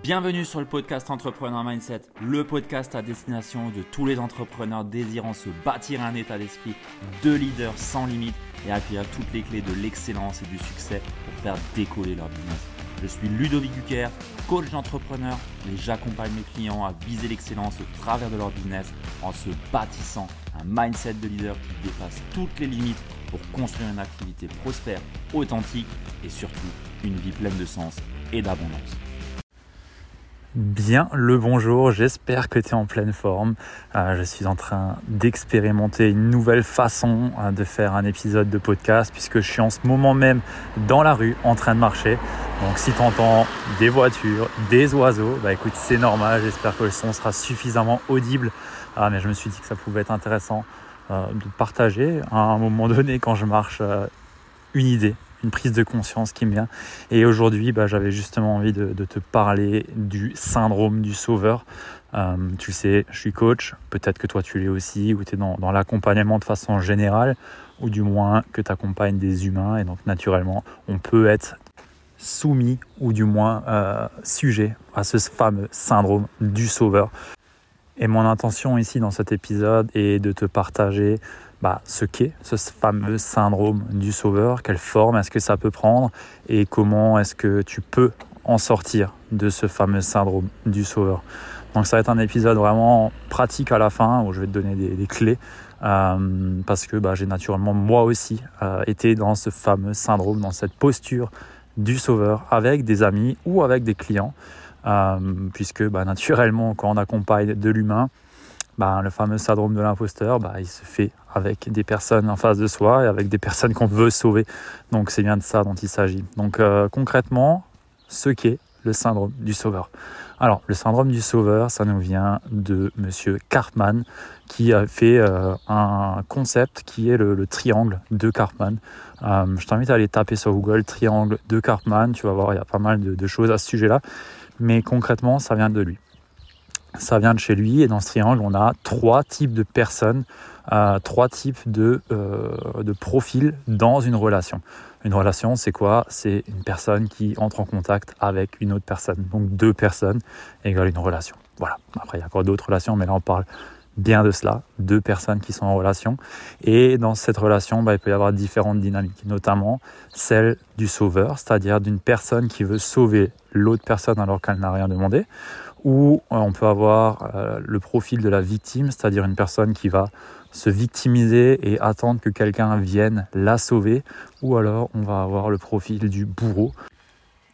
Bienvenue sur le podcast Entrepreneur Mindset, le podcast à destination de tous les entrepreneurs désirant se bâtir un état d'esprit de leader sans limite et acquérir toutes les clés de l'excellence et du succès pour faire décoller leur business. Je suis Ludovic Duquer, coach d'entrepreneur et j'accompagne mes clients à viser l'excellence au travers de leur business en se bâtissant un mindset de leader qui dépasse toutes les limites pour construire une activité prospère, authentique et surtout une vie pleine de sens et d'abondance. Bien le bonjour, j'espère que tu es en pleine forme. Euh, je suis en train d'expérimenter une nouvelle façon euh, de faire un épisode de podcast puisque je suis en ce moment même dans la rue en train de marcher. Donc si tu entends des voitures, des oiseaux, bah écoute c'est normal, j'espère que le son sera suffisamment audible. Ah, mais je me suis dit que ça pouvait être intéressant euh, de partager à un moment donné quand je marche une idée, une prise de conscience qui me vient. Et aujourd'hui, bah, j'avais justement envie de, te parler du syndrome du sauveur. Euh, tu sais, je suis coach, peut-être que toi tu l'es aussi, ou tu es dans, l'accompagnement de façon générale, ou du moins que tu accompagnes des humains, et donc naturellement, on peut être soumis, ou du moins euh, sujet à ce fameux syndrome du sauveur. Et mon intention ici dans cet épisode est de te partager bah, ce qu'est ce fameux syndrome du sauveur, quelle forme est-ce que ça peut prendre et comment est-ce que tu peux en sortir de ce fameux syndrome du sauveur. Donc ça va être un épisode vraiment pratique à la fin où je vais te donner des, clés euh, parce que bah, j'ai naturellement moi aussi euh, été dans ce fameux syndrome, dans cette posture du sauveur avec des amis ou avec des clients euh, puisque bah, naturellement quand on accompagne de l'humain, bah, le fameux syndrome de l'imposteur, bah, il se fait avec des personnes en face de soi et avec des personnes qu'on veut sauver. Donc c'est bien de ça dont il s'agit. Donc euh, concrètement, ce qu'est le syndrome du sauveur. Alors le syndrome du sauveur, ça nous vient de Monsieur Cartman qui a fait euh, un concept qui est le, triangle de Cartman. Euh, je t'invite à aller taper sur Google triangle de Cartman. Tu vas voir, il y a pas mal de choses à ce sujet-là. Mais concrètement, ça vient de lui ça vient de chez lui. Et dans ce triangle, on a trois types de personnes, euh, trois types de, euh, de profils dans une relation. Une relation, c'est quoi? C'est une personne qui entre en contact avec une autre personne. Donc deux personnes égale une relation. Voilà. Après, il y a encore d'autres relations, mais là, on parle bien de cela. Deux personnes qui sont en relation. Et dans cette relation, bah, il peut y avoir différentes dynamiques, notamment celle du sauveur, c'est-à-dire d'une personne qui veut sauver l'autre personne alors qu'elle n'a rien demandé ou euh, on peut avoir euh, le profil de la victime, c'est-à-dire une personne qui va se victimiser et attendre que quelqu'un vienne la sauver, ou alors on va avoir le profil du bourreau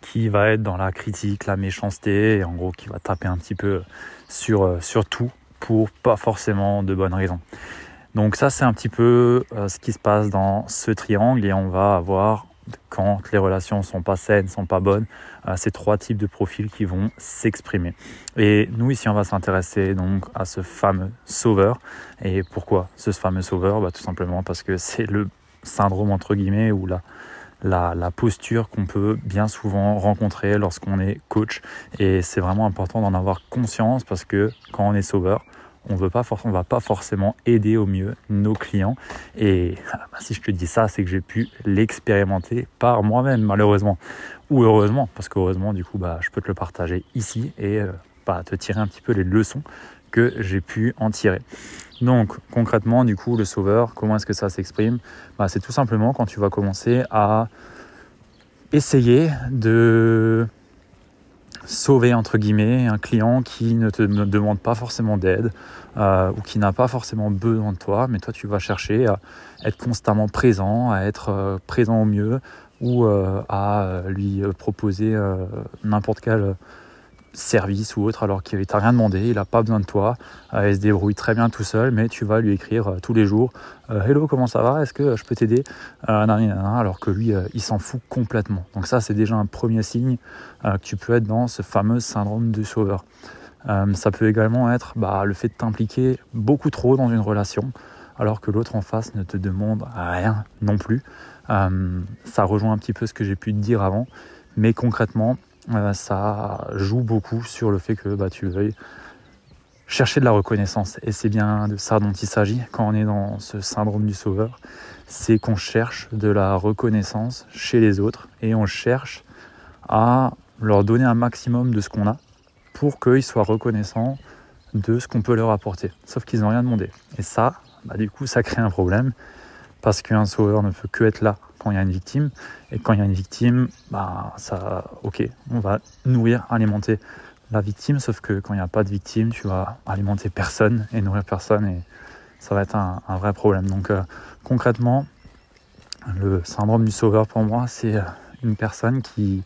qui va être dans la critique, la méchanceté, et en gros qui va taper un petit peu sur, euh, sur tout pour pas forcément de bonnes raisons. Donc ça c'est un petit peu ce qui se passe dans ce triangle et on va avoir quand les relations sont pas saines, sont pas bonnes, euh, ces trois types de profils qui vont s'exprimer. Et nous ici, on va s'intéresser donc à ce fameux sauveur. Et pourquoi ce fameux sauveur? Bah, Tout simplement parce que c'est le syndrome entre guillemets ou la, la, posture qu'on peut bien souvent rencontrer lorsqu'on est coach. Et c'est vraiment important d'en avoir conscience parce que quand on est sauveur, on ne va pas forcément aider au mieux nos clients. Et bah, si je te dis ça, c'est que j'ai pu l'expérimenter par moi-même, malheureusement. Ou heureusement, parce qu'heureusement, du coup, bah, je peux te le partager ici et euh, bah, te tirer un petit peu les leçons que j'ai pu en tirer. Donc concrètement, du coup, le sauveur, comment est-ce que ça s'exprime? C'est tout simplement quand tu vas commencer à essayer de sauver entre guillemets un client qui ne te demande pas forcément d'aide euh, ou qui n'a pas forcément besoin de toi, mais toi tu vas chercher à être constamment présent, à être euh, présent au mieux ou euh, à lui proposer n'importe quel service ou autre alors qu'il t'a rien demandé, il n'a pas besoin de toi, il se débrouille très bien tout seul, mais tu vas lui écrire tous les jours Hello, comment ça va? Est-ce que je peux t'aider? Alors que lui, il s'en fout complètement. Donc ça, c'est déjà un premier signe que tu peux être dans ce fameux syndrome du sauveur. ça peut également être bah, le fait de t'impliquer beaucoup trop dans une relation alors que l'autre en face ne te demande rien non plus. ça rejoint un petit peu ce que j'ai pu te dire avant, mais concrètement, euh, ça joue beaucoup sur le fait que bah, tu veuilles chercher de la reconnaissance. Et c'est bien de ça dont il s'agit quand on est dans ce syndrome du sauveur. C'est qu'on cherche de la reconnaissance chez les autres et on cherche à leur donner un maximum de ce qu'on a pour qu'ils soient reconnaissants de ce qu'on peut leur apporter. Sauf qu'ils n'ont rien demandé. Et ça, bah, du coup, ça crée un problème parce qu'un sauveur ne peut que être là quand il y a une victime. Et quand il y a une victime, bah, ça, ok, on va nourrir, alimenter la victime, sauf que quand il n'y a pas de victime, tu vas alimenter personne et nourrir personne et ça va être un, vrai problème. Donc euh, concrètement, le syndrome du sauveur pour moi, c'est euh, une personne qui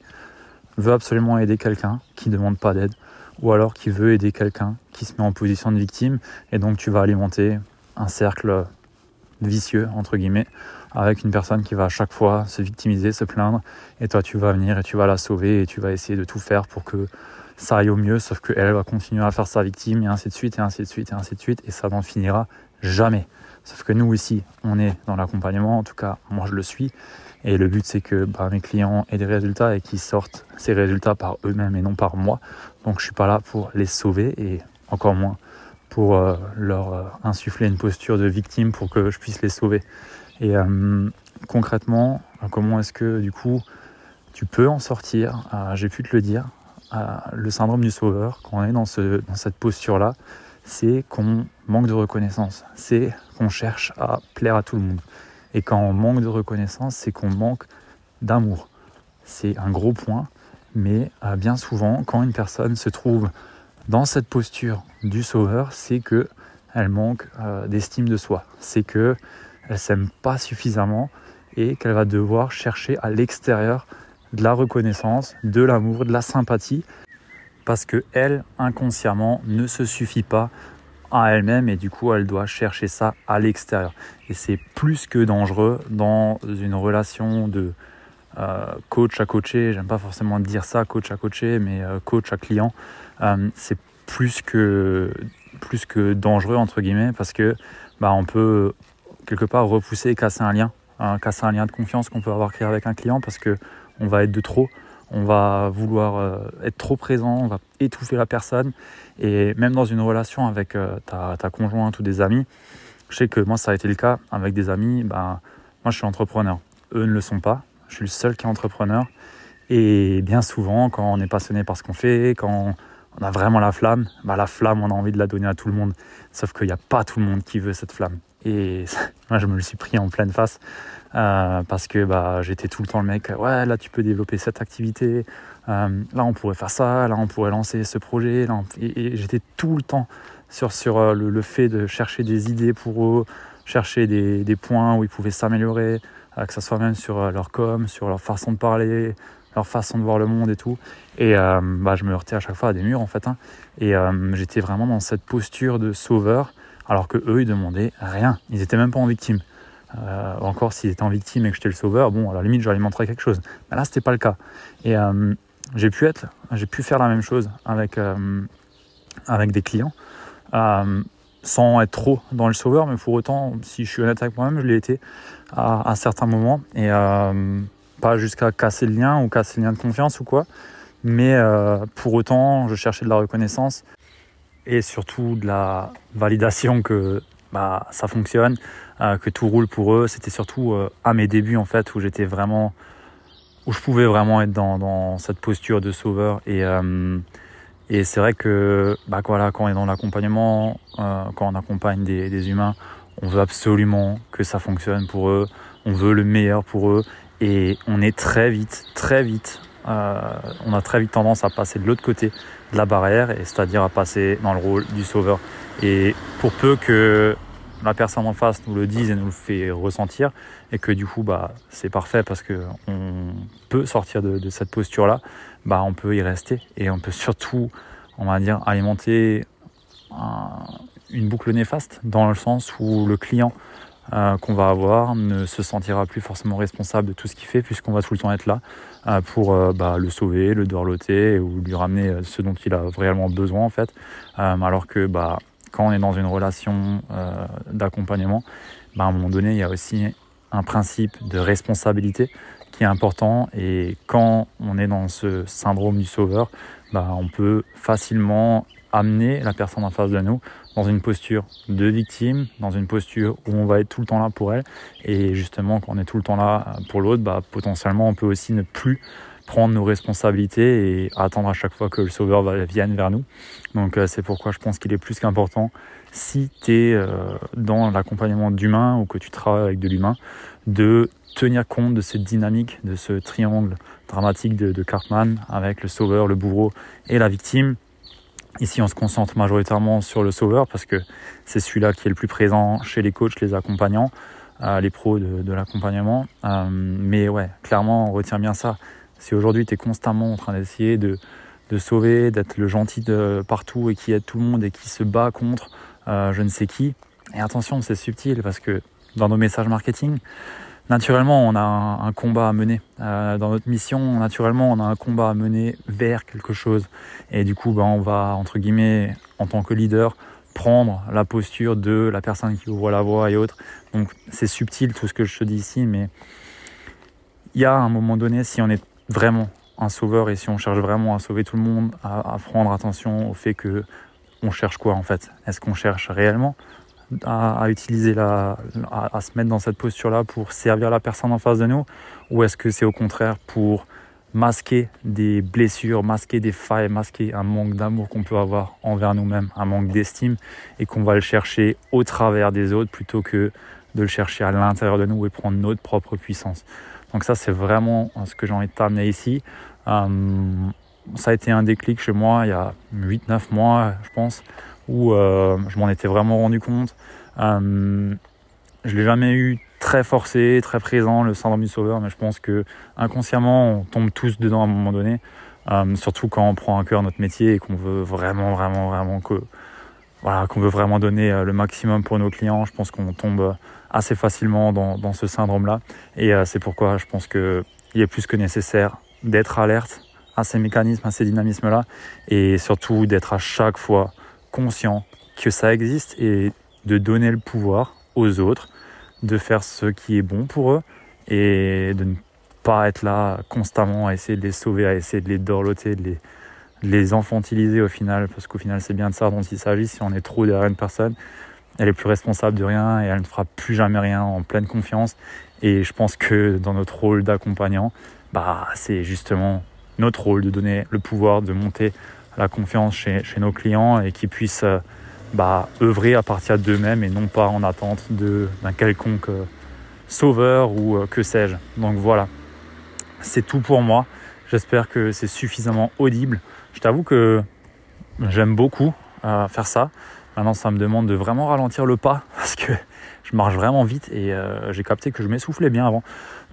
veut absolument aider quelqu'un, qui ne demande pas d'aide, ou alors qui veut aider quelqu'un qui se met en position de victime, et donc tu vas alimenter un cercle vicieux, entre guillemets, avec une personne qui va à chaque fois se victimiser, se plaindre, et toi tu vas venir et tu vas la sauver, et tu vas essayer de tout faire pour que ça aille au mieux, sauf qu'elle va continuer à faire sa victime, et ainsi de suite, et ainsi de suite, et ainsi de suite, et ça n'en finira jamais. Sauf que nous ici, on est dans l'accompagnement, en tout cas moi je le suis, et le but c'est que bah, mes clients aient des résultats et qu'ils sortent ces résultats par eux-mêmes et non par moi. Donc je suis pas là pour les sauver et encore moins pour euh, leur euh, insuffler une posture de victime pour que je puisse les sauver. Et euh, concrètement, comment est-ce que du coup tu peux en sortir J'ai pu te le dire. le syndrome du sauveur, quand on est dans cette posture-là, c'est qu'on manque de reconnaissance. C'est qu'on cherche à plaire à tout le monde. Et quand on manque de reconnaissance, c'est qu'on manque d'amour. C'est un gros point, mais bien souvent, quand une personne se trouve dans cette posture du sauveur, c'est que elle manque euh, d'estime de soi. C'est que elle s'aime pas suffisamment et qu'elle va devoir chercher à l'extérieur de la reconnaissance, de l'amour, de la sympathie, parce que elle inconsciemment ne se suffit pas à elle-même et du coup elle doit chercher ça à l'extérieur. Et c'est plus que dangereux dans une relation de euh, coach à coacher, j'aime pas forcément dire ça, coach à coacher, mais euh, coach à client, c'est plus que, plus que dangereux entre guillemets parce que bah, on peut quelque part repousser casser un lien, hein, casser un lien de confiance qu'on peut avoir créé avec un client parce que on va être de trop, on va vouloir euh, être trop présent, on va étouffer la personne. Et même dans une relation avec euh, ta, ta, conjointe ou des amis, je sais que moi ça a été le cas avec des amis, bah, moi je suis entrepreneur, eux ne le sont pas, je suis le seul qui est entrepreneur. Et bien souvent quand on est passionné par ce qu'on fait, quand on a vraiment la flamme, bah la flamme, on a envie de la donner à tout le monde. Sauf qu'il n'y a pas tout le monde qui veut cette flamme. Et moi, je me le suis pris en pleine face euh, parce que bah, j'étais tout le temps le mec, ouais, là, tu peux développer cette activité, euh, là, on pourrait faire ça, là, on pourrait lancer ce projet. et, j'étais tout le temps sur, sur euh, le, fait de chercher des idées pour eux, chercher des, des points où ils pouvaient s'améliorer, que ce soit même sur leur com, sur leur façon de parler, leur façon de voir le monde et tout. Et euh, bah, je me heurtais à chaque fois à des murs en fait. Hein. Et euh, j'étais vraiment dans cette posture de sauveur, alors que eux ils demandaient rien. Ils étaient même pas en victime. Euh, encore s'ils étaient en victime et que j'étais le sauveur, bon à la limite j'aurais montrer quelque chose. Mais là c'était pas le cas. Et j'ai pu être, j'ai pu faire la même chose avec avec des clients. sans être trop dans le sauveur, mais pour autant, si je suis honnête avec moi-même, je l'ai été à, à, certains moments. Et pas jusqu'à casser le lien ou casser le lien de confiance ou quoi. Mais euh, pour autant, je cherchais de la reconnaissance et surtout de la validation que bah, ça fonctionne, euh, que tout roule pour eux. C'était surtout euh, à mes débuts en fait où j'étais vraiment, où je pouvais vraiment être dans, cette posture de sauveur. Et, et c'est vrai que bah, voilà, quand on est dans l'accompagnement, quand on accompagne des, des humains, on veut absolument que ça fonctionne pour eux, on veut le meilleur pour eux et on est très vite, très vite, euh, on a très vite tendance à passer de l'autre côté de la barrière, c'est-à-dire à passer dans le rôle du sauveur. Et pour peu que la personne en face nous le dise et nous le fait ressentir, et que du coup, bah, c'est parfait parce que on peut sortir de, cette posture-là, bah, on peut y rester et on peut surtout, on va dire, alimenter une boucle néfaste dans le sens où le client euh, qu'on va avoir ne se sentira plus forcément responsable de tout ce qu'il fait puisqu'on va tout le temps être là euh, pour euh, bah, le sauver, le dorloter ou lui ramener ce dont il a réellement besoin en fait. alors que bah, quand on est dans une relation d'accompagnement, bah, à un moment donné, il y a aussi un principe de responsabilité qui est important et quand on est dans ce syndrome du sauveur, on peut facilement amener la personne en face de nous dans une posture de victime, dans une posture où on va être tout le temps là pour elle. Et justement, quand on est tout le temps là pour l'autre, bah, potentiellement, on peut aussi ne plus prendre nos responsabilités et attendre à chaque fois que le sauveur vienne vers nous. Donc euh, c'est pourquoi je pense qu'il est plus qu'important si tu es euh, dans l'accompagnement d'humain ou que tu travailles avec de l'humain, de tenir compte de cette dynamique, de ce triangle dramatique de, de Cartman avec le sauveur, le bourreau et la victime. Ici, on se concentre majoritairement sur le sauveur parce que c'est celui-là qui est le plus présent chez les coachs, les accompagnants, euh, les pros de, l'accompagnement. Euh, mais ouais, clairement, on retient bien ça. Si aujourd'hui, tu es constamment en train d'essayer de, sauver, d'être le gentil de partout et qui aide tout le monde et qui se bat contre euh, je ne sais qui, et attention, c'est subtil parce que dans nos messages marketing, naturellement, on a un, combat à mener. Euh, dans notre mission, naturellement, on a un combat à mener vers quelque chose. Et du coup, ben, on va, entre guillemets, en tant que leader, prendre la posture de la personne qui ouvre la voie et autres. Donc, c'est subtil tout ce que je te dis ici, mais il y a un moment donné, si on est vraiment un sauveur et si on cherche vraiment à sauver tout le monde, à, à prendre attention au fait que on cherche quoi en fait? Est-ce qu'on cherche réellement? À, utiliser la, à, se mettre dans cette posture-là pour servir la personne en face de nous Ou est-ce que c'est au contraire pour masquer des blessures, masquer des failles, masquer un manque d'amour qu'on peut avoir envers nous-mêmes, un manque d'estime et qu'on va le chercher au travers des autres plutôt que de le chercher à l'intérieur de nous et prendre notre propre puissance. Donc ça c'est vraiment ce que j'ai envie de t'amener ici. Euh, ça a été un déclic chez moi il y a 8-9 mois je pense où euh, je m'en étais vraiment rendu compte. Euh, je l'ai jamais eu très forcé, très présent, le syndrome du sauveur, mais je pense que inconsciemment, on tombe tous dedans à un moment donné. Euh, surtout quand on prend à cœur notre métier et qu'on veut vraiment, vraiment, vraiment qu'on veut vraiment donner le maximum pour nos clients. Je pense qu'on tombe assez facilement dans, ce syndrome-là. Et c'est pourquoi je pense qu'il est plus que nécessaire d'être alerte à ces mécanismes, à ces dynamismes-là, et surtout d'être à chaque fois conscient que ça existe et de donner le pouvoir aux autres de faire ce qui est bon pour eux et de ne pas être là constamment à essayer de les sauver, à essayer de les dorloter, de les, les infantiliser au final, parce qu'au final c'est bien de ça dont il s'agit. Si on est trop derrière une personne, elle est plus responsable de rien et elle ne fera plus jamais rien en pleine confiance. Et je pense que dans notre rôle d'accompagnant, bah, c'est justement notre rôle de donner le pouvoir de monter la confiance chez, nos clients et qu'ils puissent euh, bah, œuvrer à partir d'eux-mêmes et non pas en attente d'un quelconque euh, sauveur ou euh, que sais-je. Donc voilà, c'est tout pour moi. J'espère que c'est suffisamment audible. Je t'avoue que j'aime beaucoup faire ça. Maintenant, ça me demande de vraiment ralentir le pas parce que je marche vraiment vite et j'ai capté que je m'essoufflais bien avant.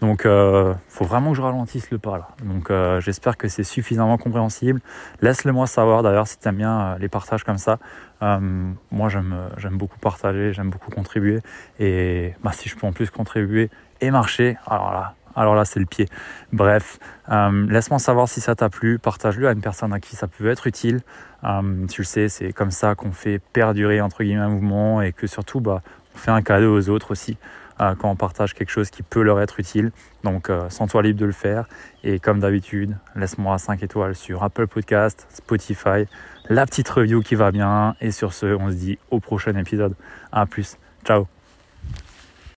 Donc, il euh, faut vraiment que je ralentisse le pas là. Donc, euh, j'espère que c'est suffisamment compréhensible. Laisse-le moi savoir d'ailleurs si tu aimes bien euh, les partages comme ça. moi, j'aime beaucoup partager, j'aime beaucoup contribuer. Et bah, si je peux en plus contribuer et marcher, alors là, alors là, c'est le pied. Bref, laisse-moi savoir si ça t'a plu. Partage-le à une personne à qui ça peut être utile. tu le sais, c'est comme ça qu'on fait perdurer entre guillemets un mouvement et que surtout, bah, on fait un cadeau aux autres aussi. Euh, quand on partage quelque chose qui peut leur être utile. Donc, euh, sens-toi libre de le faire. Et comme d'habitude, laisse-moi 5 étoiles sur Apple Podcast, Spotify, la petite review qui va bien. Et sur ce, on se dit au prochain épisode. À plus. Ciao